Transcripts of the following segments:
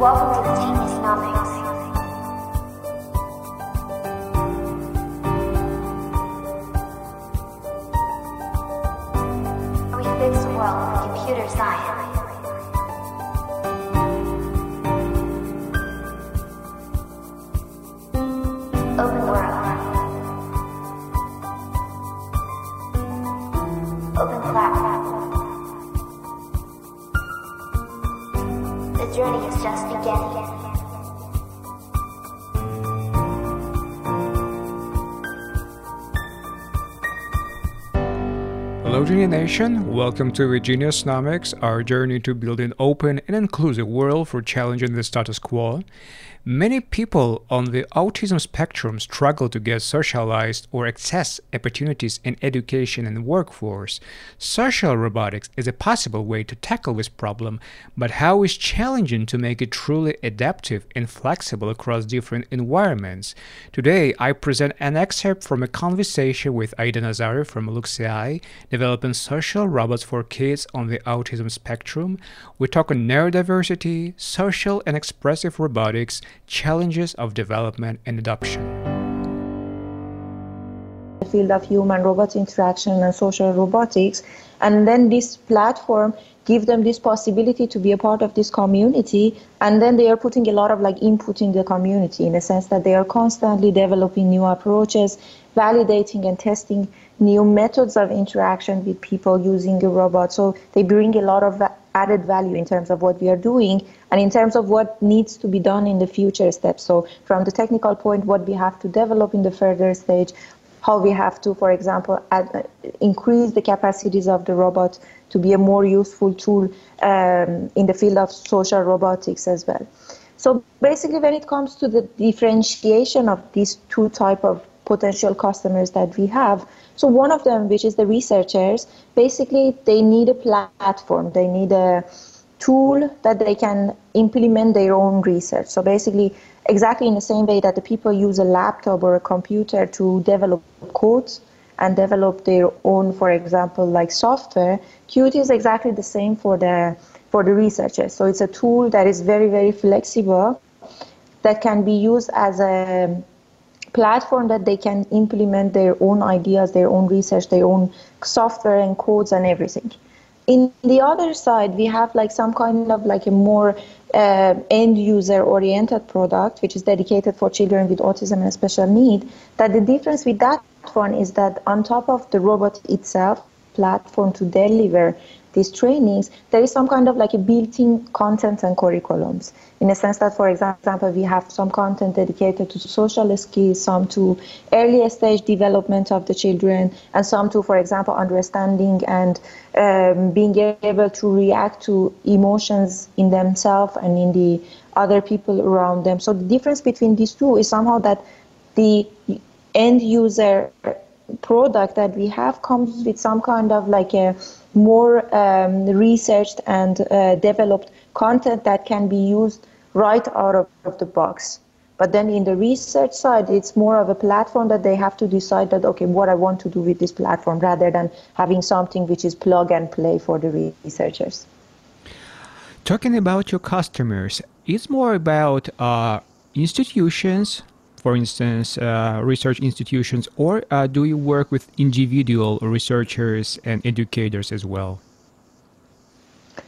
Welcome to Geniusnomics. We journey is just beginning. Hello, Genius Nation. Welcome to Geniusnomics, our journey to build an open and inclusive world for challenging the status quo. Many people on the autism spectrum struggle to get socialized or access opportunities in education and workforce. Social robotics is a possible way to tackle this problem, but how is challenging to make it truly adaptive and flexible across different environments? Today, I present an excerpt from a conversation with Aida Nazari from LuxAI, developing social robots for kids on the autism spectrum. We talk on neurodiversity, social and expressive robotics, challenges of development and adoption. Field of human robot interaction and social robotics, and then this platform give them this possibility to be a part of this community and then they are putting a lot of like input in the community in the sense that they are constantly developing new approaches validating and testing new methods of interaction with people using a robot so they bring a lot of added value in terms of what we are doing and in terms of what needs to be done in the future steps so from the technical point what we have to develop in the further stage how we have to, for example, add, increase the capacities of the robot to be a more useful tool um, in the field of social robotics as well. So basically, when it comes to the differentiation of these two type of potential customers that we have, so one of them, which is the researchers, basically they need a platform, they need a tool that they can implement their own research. So basically, exactly in the same way that the people use a laptop or a computer to develop codes and develop their own, for example, like software, Qt is exactly the same for the for the researchers. So it's a tool that is very, very flexible that can be used as a platform that they can implement their own ideas, their own research, their own software and codes and everything. In the other side, we have like some kind of like a more uh, end user oriented product, which is dedicated for children with autism and special need. That the difference with that one is that on top of the robot itself, platform to deliver these trainings, there is some kind of like a built-in content and curriculums. In a sense that, for example, we have some content dedicated to social skills, some to early stage development of the children, and some to, for example, understanding and um, being able to react to emotions in themselves and in the other people around them. So the difference between these two is somehow that the end user product that we have comes with some kind of like a more um, researched and uh, developed content that can be used right out of, of, the box. But then in the research side, it's more of a platform that they have to decide that, okay, what I want to do with this platform rather than having something which is plug and play for the researchers. Talking about your customers, it's more about uh, institutions, for instance, uh, research institutions, or uh, do you work with individual researchers and educators as well?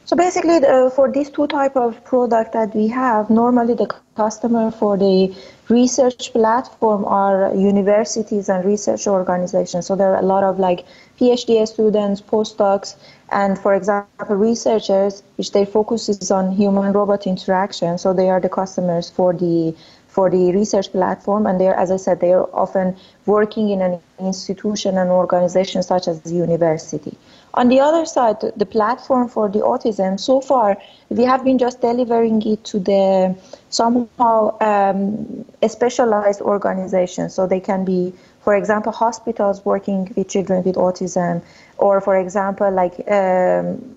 So basically, for these two type of product that we have, normally the customer for the research platform are universities and research organizations. So there are a lot of like PhD students, postdocs, and for example, researchers, which their focus is on human-robot interaction. So they are the customers for the for the research platform. And they're, as I said, they are often working in an institution and organization such as the university. On the other side, the platform for the autism, so far, we have been just delivering it to the somehow um, specialized organization. So they can be, for example, hospitals working with children with autism, or for example, like um,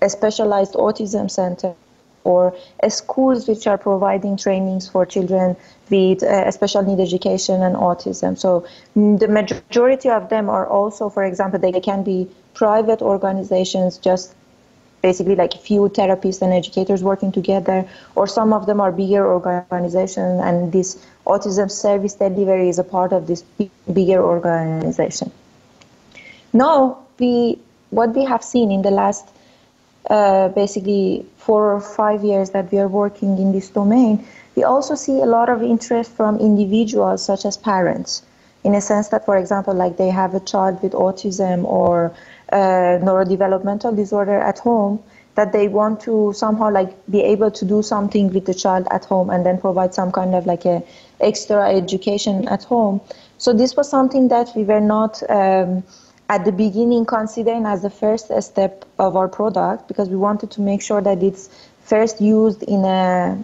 a specialized autism center or schools which are providing trainings for children with uh, special need education and autism. So mm, the majority of them are also, for example, they can be private organizations just basically like a few therapists and educators working together, or some of them are bigger organizations, and this autism service delivery is a part of this bigger organization. Now, we what we have seen in the last uh, basically four or five years that we are working in this domain, we also see a lot of interest from individuals such as parents, in a sense that, for example, like they have a child with autism or uh, neurodevelopmental disorder at home, that they want to somehow like be able to do something with the child at home and then provide some kind of like a extra education at home. So this was something that we were not um, at the beginning considering as the first step of our product because we wanted to make sure that it's first used in a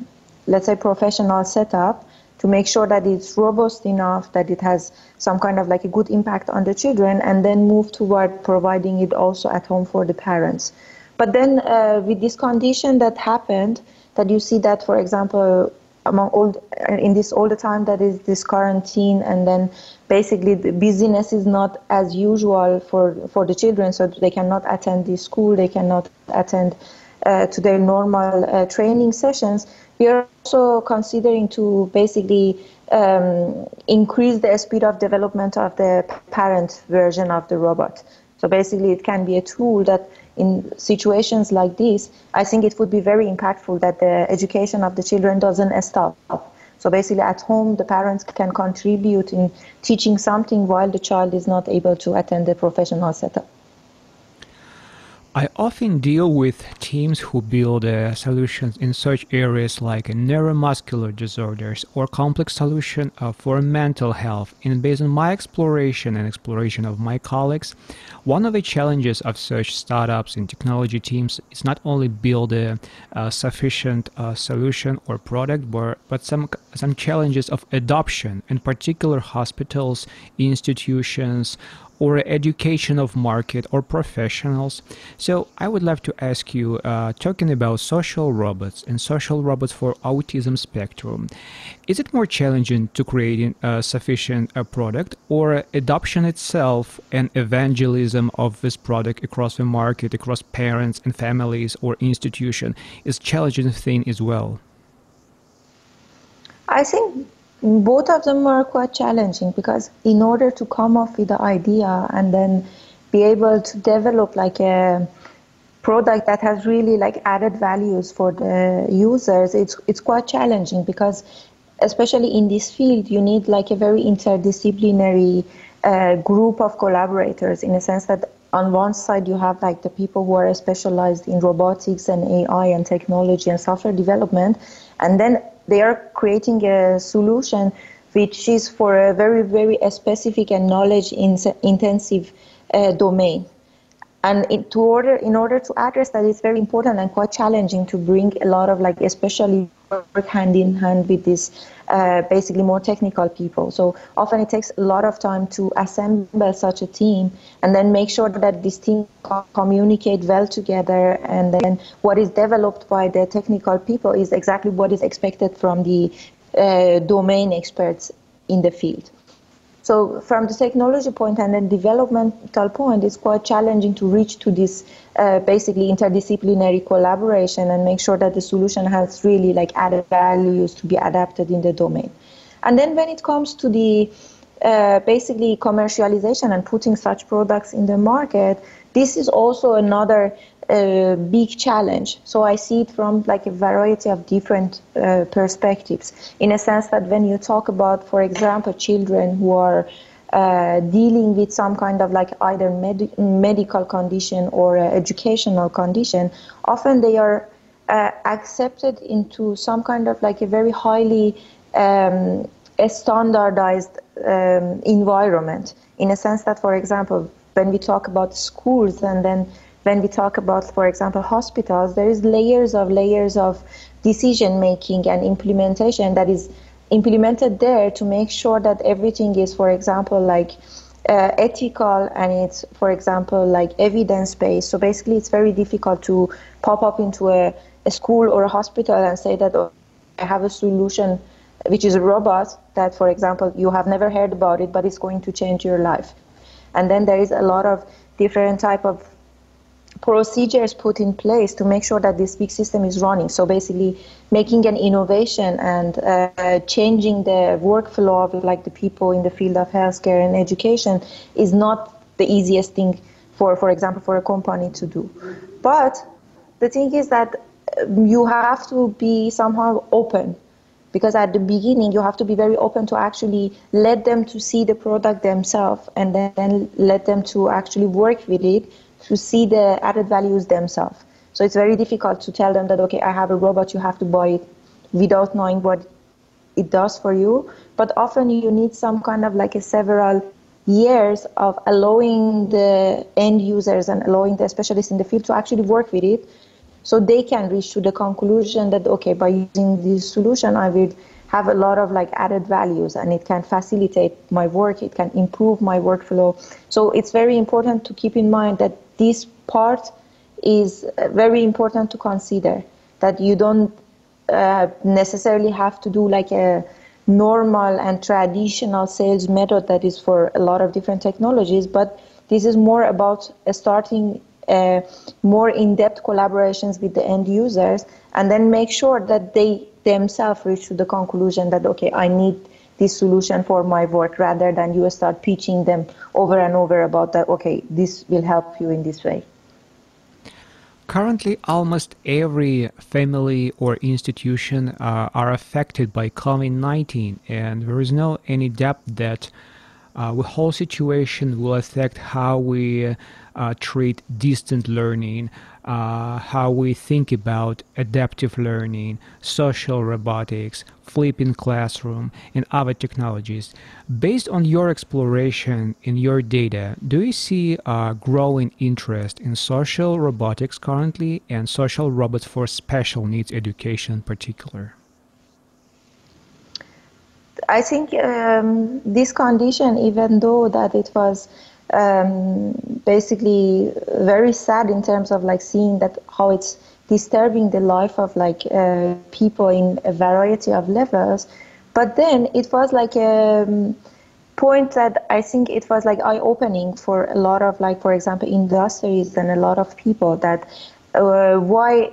let's say professional setup to make sure that it's robust enough that it has some kind of like a good impact on the children and then move toward providing it also at home for the parents. But then uh, with this condition that happened that you see that for example among all in this all the time that is this quarantine and then basically the busyness is not as usual for for the children so they cannot attend the school they cannot attend uh, to their normal uh, training sessions. We are also considering to basically um, increase the speed of development of the parent version of the robot. So basically it can be a tool that in situations like this, I think it would be very impactful that the education of the children doesn't stop. So basically, at home, the parents can contribute in teaching something while the child is not able to attend the professional setup. I often deal with teams who build uh, solutions in such areas like neuromuscular disorders or complex solution uh, for mental health. And based on my exploration and exploration of my colleagues, one of the challenges of such startups and technology teams is not only build a, a sufficient uh, solution or product, but, but some some challenges of adoption, in particular hospitals, institutions, or education of market or professionals. So I would love to ask you, uh, talking about social robots and social robots for autism spectrum, is it more challenging to create a sufficient uh, product or adoption itself and evangelism of this product across the market, across parents and families or institution is challenging thing as well? I think both of them are quite challenging because in order to come up with the idea and then be able to develop like a product that has really like added values for the users it's it's quite challenging because especially in this field you need like a very interdisciplinary uh, group of collaborators in a sense that on one side you have like the people who are specialized in robotics and AI and technology and software development and then they are creating a solution which is for a very, very specific and knowledge intensive uh, domain. And in, to order, in order to address that, it's very important and quite challenging to bring a lot of like, especially work hand in hand with these uh, basically more technical people. So often it takes a lot of time to assemble such a team and then make sure that this team communicate well together and then what is developed by the technical people is exactly what is expected from the uh, domain experts in the field. So from the technology point and then developmental point, it's quite challenging to reach to this uh, basically interdisciplinary collaboration and make sure that the solution has really like added values to be adapted in the domain. And then when it comes to the uh, basically commercialization and putting such products in the market, this is also another a big challenge. So I see it from like a variety of different uh, perspectives. In a sense that when you talk about, for example, children who are uh, dealing with some kind of like either med- medical condition or uh, educational condition, often they are uh, accepted into some kind of like a very highly um, a standardized um, environment. In a sense that, for example, when we talk about schools and then when we talk about, for example, hospitals, there is layers of layers of decision making and implementation that is implemented there to make sure that everything is, for example, like uh, ethical and it's, for example, like evidence based. So basically, it's very difficult to pop up into a, a school or a hospital and say that oh, I have a solution which is a robot that, for example, you have never heard about it, but it's going to change your life. And then there is a lot of different type of procedures put in place to make sure that this big system is running. So basically, making an innovation and uh, changing the workflow of like the people in the field of healthcare and education is not the easiest thing for, for example, for a company to do. But the thing is that um, you have to be somehow open because at the beginning you have to be very open to actually let them to see the product themselves and then let them to actually work with it to see the added values themselves. So it's very difficult to tell them that okay i have a robot you have to buy it without knowing what it does for you. But often you need some kind of like a several years of allowing the end users and allowing the specialists in the field to actually work with it. So they can reach to the conclusion that okay by using this solution i will have a lot of like added values and it can facilitate my work it can improve my workflow. So it's very important to keep in mind that this part is very important to consider that you don't uh, necessarily have to do like a normal and traditional sales method that is for a lot of different technologies but this is more about starting uh, more in-depth collaborations with the end users and then make sure that they themselves reach to the conclusion that okay i need this solution for my work rather than you start pitching them over and over about that okay this will help you in this way. Currently, almost every family or institution uh, are affected by COVID-19, and there is no any doubt that uh, the whole situation will affect how we uh, treat distant learning, uh, how we think about adaptive learning, social robotics, flipping classroom, and other technologies. Based on your exploration in your data, do you see a growing interest in social robotics currently and social robots for special needs education in particular? I think um, this condition, even though that it was um, basically very sad in terms of like seeing that how it's disturbing the life of like uh, people in a variety of levels, but then it was like a um, point that I think it was like eye opening for a lot of like for example industries and a lot of people that uh, why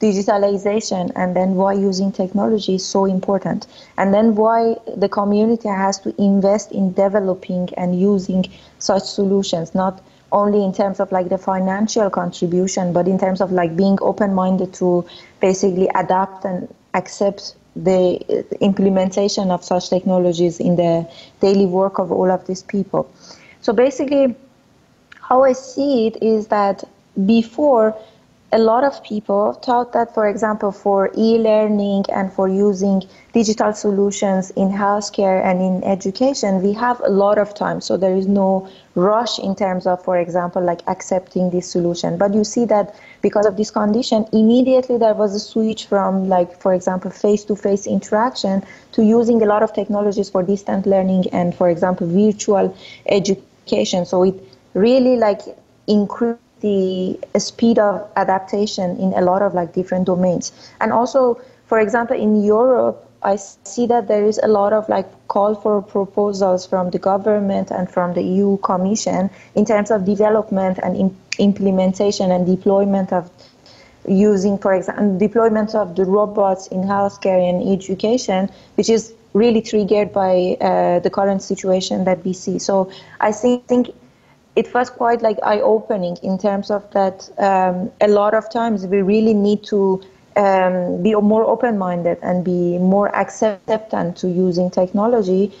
digitalization and then why using technology is so important. And then why the community has to invest in developing and using such solutions not only in terms of like the financial contribution but in terms of like being open-minded to basically adapt and accept the implementation of such technologies in the daily work of all of these people. So basically how i see it is that before a lot of people thought that, for example, for e-learning and for using digital solutions in healthcare and in education, we have a lot of time. So there is no rush in terms of, for example, like accepting this solution. But you see that because of this condition, immediately there was a switch from, like, for example, face-to-face interaction to using a lot of technologies for distant learning and, for example, virtual education. So it really like increased the speed of adaptation in a lot of like different domains. And also, for example, in Europe, I see that there is a lot of like call for proposals from the government and from the EU Commission in terms of development and implementation and deployment of using, for example, deployment of the robots in healthcare and education, which is really triggered by uh, the current situation that we see. So I think, think it was quite like eye-opening in terms of that um, a lot of times we really need to um, be more open-minded and be more acceptant to using technology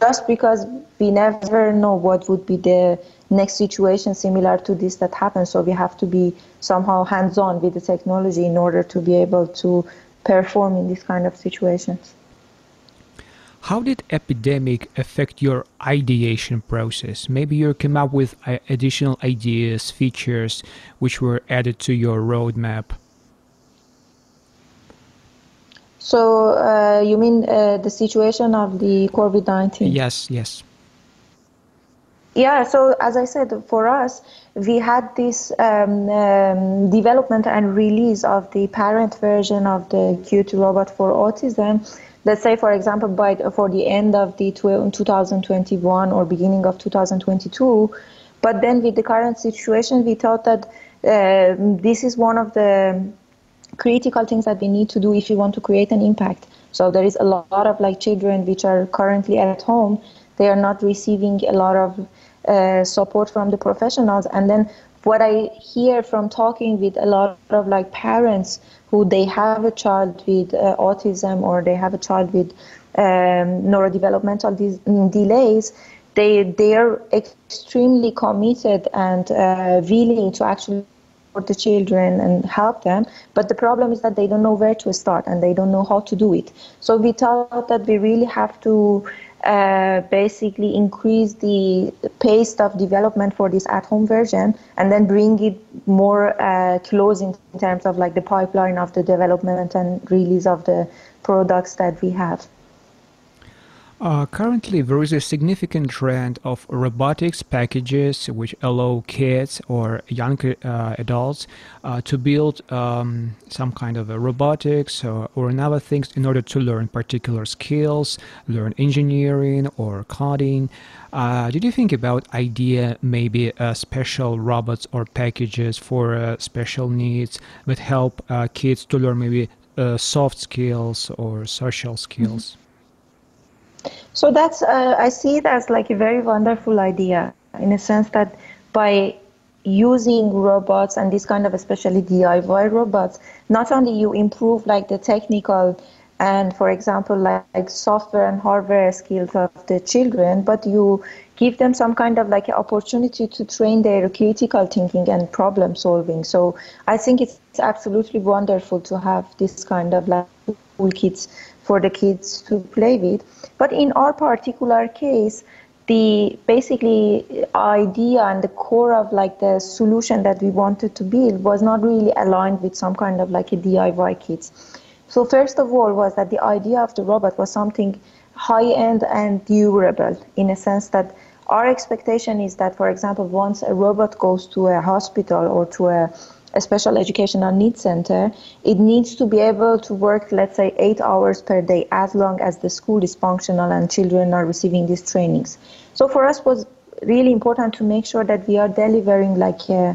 just because we never know what would be the next situation similar to this that happens. So we have to be somehow hands-on with the technology in order to be able to perform in these kind of situations how did epidemic affect your ideation process? Maybe you came up with uh, additional ideas, features which were added to your roadmap. So uh, you mean uh, the situation of the COVID-19? Yes, yes. Yeah, so as I said, for us, we had this um, um, development and release of the parent version of the Qt robot for autism let's say, for example, by for the end of the 2021 or beginning of 2022, But then with the current situation, we thought that uh, this is one of the critical things that we need to do if we want to create an impact. So there is a lot of like children which are currently at home, they are not receiving a lot of uh, support from the professionals. And then what I hear from talking with a lot of like parents who they have a child with uh, autism or they have a child with um, neurodevelopmental de- mm, delays, they they're extremely committed and uh, willing to actually support the children and help them. But the problem is that they don't know where to start and they don't know how to do it. So we thought that we really have to uh, basically increase the pace of development for this at-home version and then bring it more uh, close in terms of like the pipeline of the development and release of the products that we have. Uh, currently, there is a significant trend of robotics packages which allow kids or young uh, adults uh, to build um, some kind of robotics or, or another things in order to learn particular skills, learn engineering or coding. Uh, did you think about idea maybe uh, special robots or packages for uh, special needs that help kids to learn maybe soft skills or social skills? Mm-hmm. So that's uh, I see it as like a very wonderful idea in a sense that by using robots and this kind of especially DIY robots, not only you improve like the technical and for example like, software and hardware skills of the children, but you give them some kind of like opportunity to train their critical thinking and problem solving. So I think it's absolutely wonderful to have this kind of like toolkits for the kids to play with. But in our particular case, the basically idea and the core of like the solution that we wanted to build was not really aligned with some kind of like a DIY kits. So first of all was that the idea of the robot was something high end and durable in a sense that our expectation is that, for example, once a robot goes to a hospital or to a a special educational needs center, it needs to be able to work, let's say, eight hours per day as long as the school is functional and children are receiving these trainings. So for us was really important to make sure that we are delivering like uh,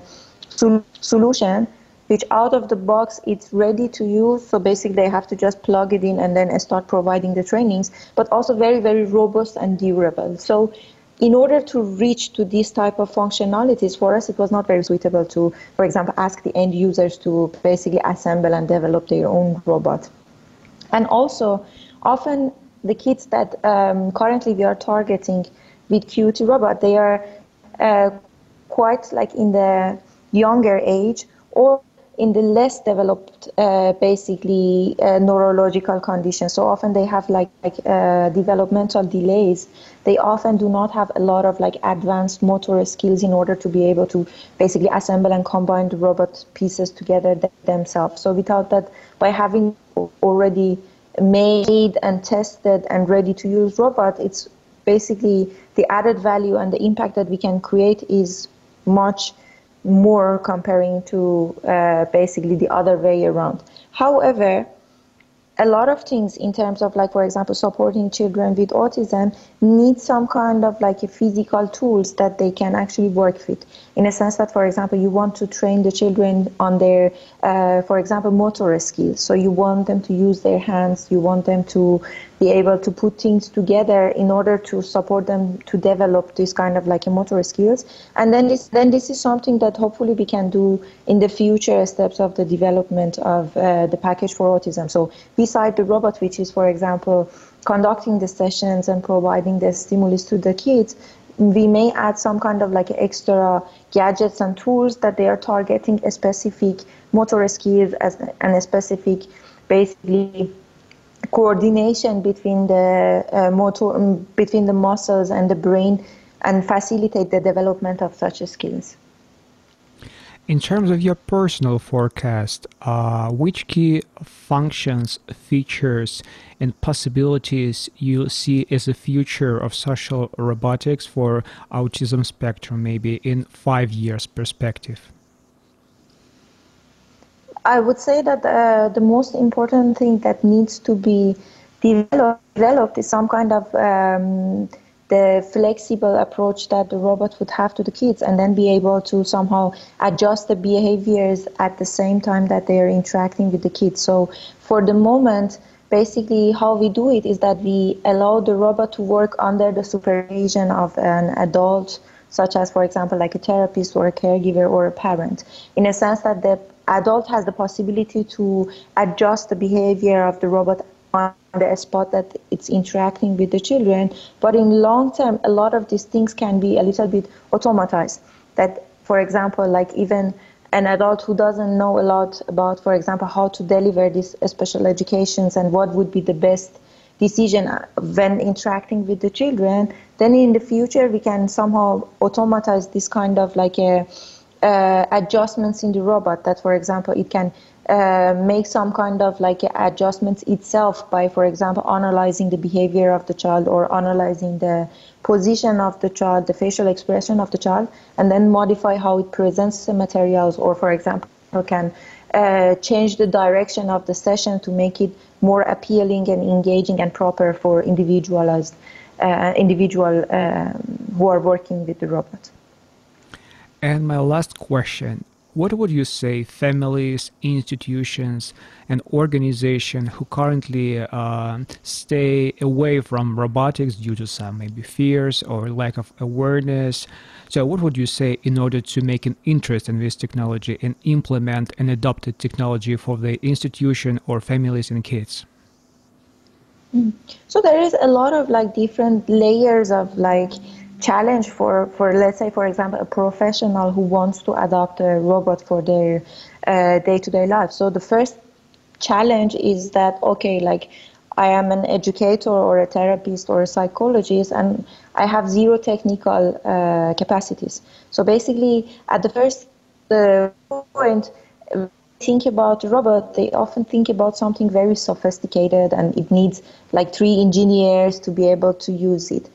a solution which out of the box it's ready to use so basically they have to just plug it in and then start providing the trainings but also very very robust and durable so in order to reach to this type of functionalities, for us it was not very suitable to, for example, ask the end users to basically assemble and develop their own robot. And also, often the kids that um, currently we are targeting with QT robot, they are uh, quite like in the younger age or in the less developed, uh, basically uh, neurological conditions. So often they have like, like uh, developmental delays. They often do not have a lot of like advanced motor skills in order to be able to basically assemble and combine the robot pieces together th- themselves. So without that by having already made and tested and ready to use robot, it's basically the added value and the impact that we can create is much more comparing to uh, basically the other way around. However, a lot of things in terms of like for example supporting children with autism need some kind of like a physical tools that they can actually work with in a sense that for example you want to train the children on their uh, for example motor skills. So you want them to use their hands. You want them to be able to put things together in order to support them to develop this kind of like a motor skills. And then this then this is something that hopefully we can do in the future steps of the development of uh, the package for autism. So beside the robot which is for example conducting the sessions and providing the stimulus to the kids we may add some kind of like extra gadgets and tools that they are targeting a specific motor skills as and a specific basically coordination between the uh, motor between the muscles and the brain and facilitate the development of such skills in terms of your personal forecast, uh, which key functions, features, and possibilities you see as the future of social robotics for autism spectrum, maybe in five years perspective? I would say that uh, the most important thing that needs to be developed, developed is some kind of um, the flexible approach that the robot would have to the kids and then be able to somehow adjust the behaviors at the same time that they are interacting with the kids. So for the moment, basically how we do it is that we allow the robot to work under the supervision of an adult such as for example like a therapist or a caregiver or a parent in a sense that the adult has the possibility to adjust the behavior of the robot on the spot that it's interacting with the children. But in long term, a lot of these things can be a little bit automatized. That, for example, like even an adult who doesn't know a lot about, for example, how to deliver these special educations and what would be the best decision when interacting with the children, then in the future we can somehow automatize this kind of like a uh, adjustments in the robot that for example it can uh, make some kind of like adjustments itself by for example analyzing the behavior of the child or analyzing the position of the child the facial expression of the child and then modify how it presents the materials or for example can uh, change the direction of the session to make it more appealing and engaging and proper for individualized uh, individual um, who are working with the robot. And my last question what would you say families, institutions, and organizations who currently uh, stay away from robotics due to some maybe fears or lack of awareness? So, what would you say in order to make an interest in this technology and implement an adopted technology for the institution or families and kids? Mm. So there is a lot of like different layers of like challenge for, for let's say for example a professional who wants to adopt a robot for their uh, day-to-day life. So the first challenge is that okay like i am an educator or a therapist or a psychologist and i have zero technical uh, capacities. So basically at the first the point think about robot they often think about something very sophisticated and it needs like three engineers to be able to use it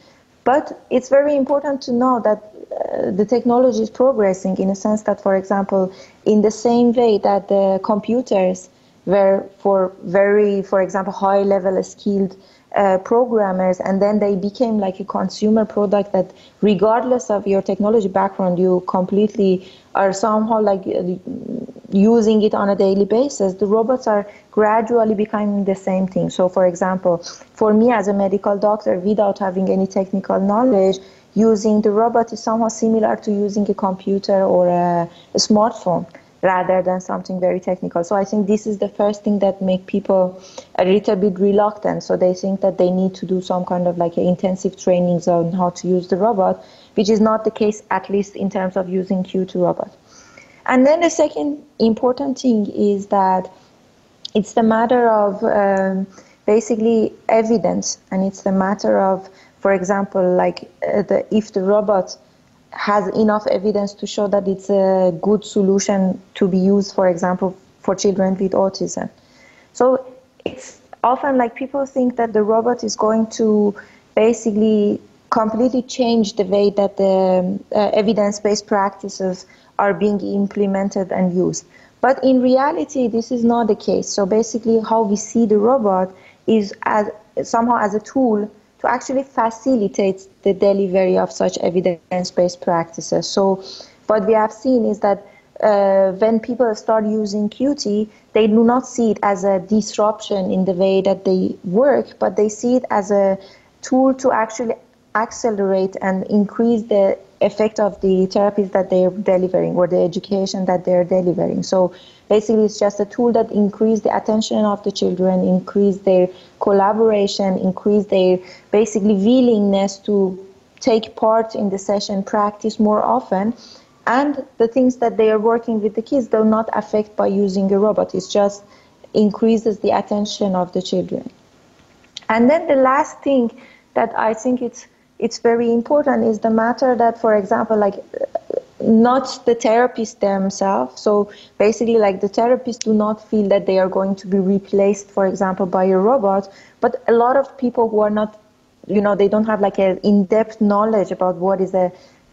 but it's very important to know that uh, the technology is progressing in a sense that, for example, in the same way that the computers were for very, for example, high level skilled uh, programmers and then they became like a consumer product that regardless of your technology background you completely are somehow like uh, using it on a daily basis, the robots are gradually becoming the same thing. So, for example, for me as a medical doctor, without having any technical knowledge, using the robot is somehow similar to using a computer or a, a smartphone rather than something very technical. So I think this is the first thing that make people a little bit reluctant. So they think that they need to do some kind of like intensive trainings on how to use the robot, which is not the case, at least in terms of using Qt robot. And then the second important thing is that it's the matter of um, basically evidence, and it's the matter of, for example, like uh, the, if the robot has enough evidence to show that it's a good solution to be used, for example, for children with autism. So it's often like people think that the robot is going to basically completely change the way that the uh, evidence-based practices are being implemented and used. But in reality, this is not the case. So basically, how we see the robot is as somehow as a tool to actually facilitate the delivery of such evidence-based practices. So what we have seen is that uh, when people start using Qt, they do not see it as a disruption in the way that they work, but they see it as a tool to actually accelerate and increase the effect of the therapies that they're delivering or the education that they're delivering. So basically it's just a tool that increase the attention of the children, increase their collaboration, increase their basically willingness to take part in the session, practice more often. And the things that they are working with the kids do not affect by using a robot. It just increases the attention of the children. And then the last thing that I think it's it's very important is the matter that, for example, like not the therapists themselves. So basically, like the therapists do not feel that they are going to be replaced, for example, by a robot. But a lot of people who are not, you know, they don't have like an in-depth knowledge about what is a,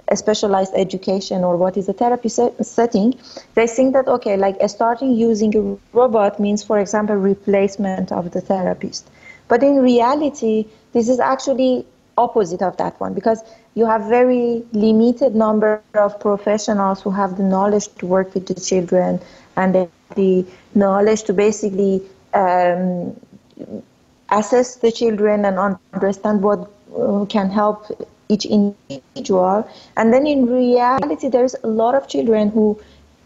a specialized education or what is a therapy set- setting. They think that okay, like starting using a robot means, for example, replacement of the therapist. But in reality, this is actually opposite of that one because you have very limited number of professionals who have the knowledge to work with the children and the, knowledge to basically um, assess the children and understand what uh, can help each individual. And then in reality, there's a lot of children who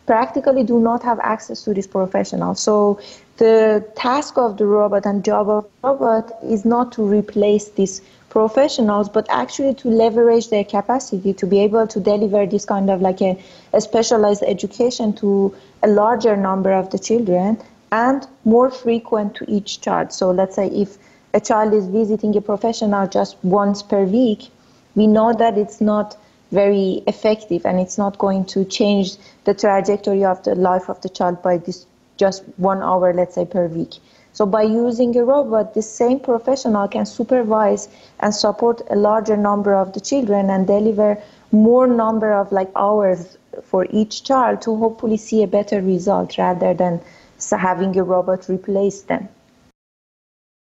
practically do not have access to these professionals. So the task of the robot and job of robot is not to replace these professionals, but actually to leverage their capacity to be able to deliver this kind of like a, a specialized education to a larger number of the children and more frequent to each child. So let's say if a child is visiting a professional just once per week, we know that it's not very effective and it's not going to change the trajectory of the life of the child by this just one hour, let's say, per week. So by using a robot, the same professional can supervise and support a larger number of the children and deliver more number of like hours for each child to hopefully see a better result rather than having a robot replace them.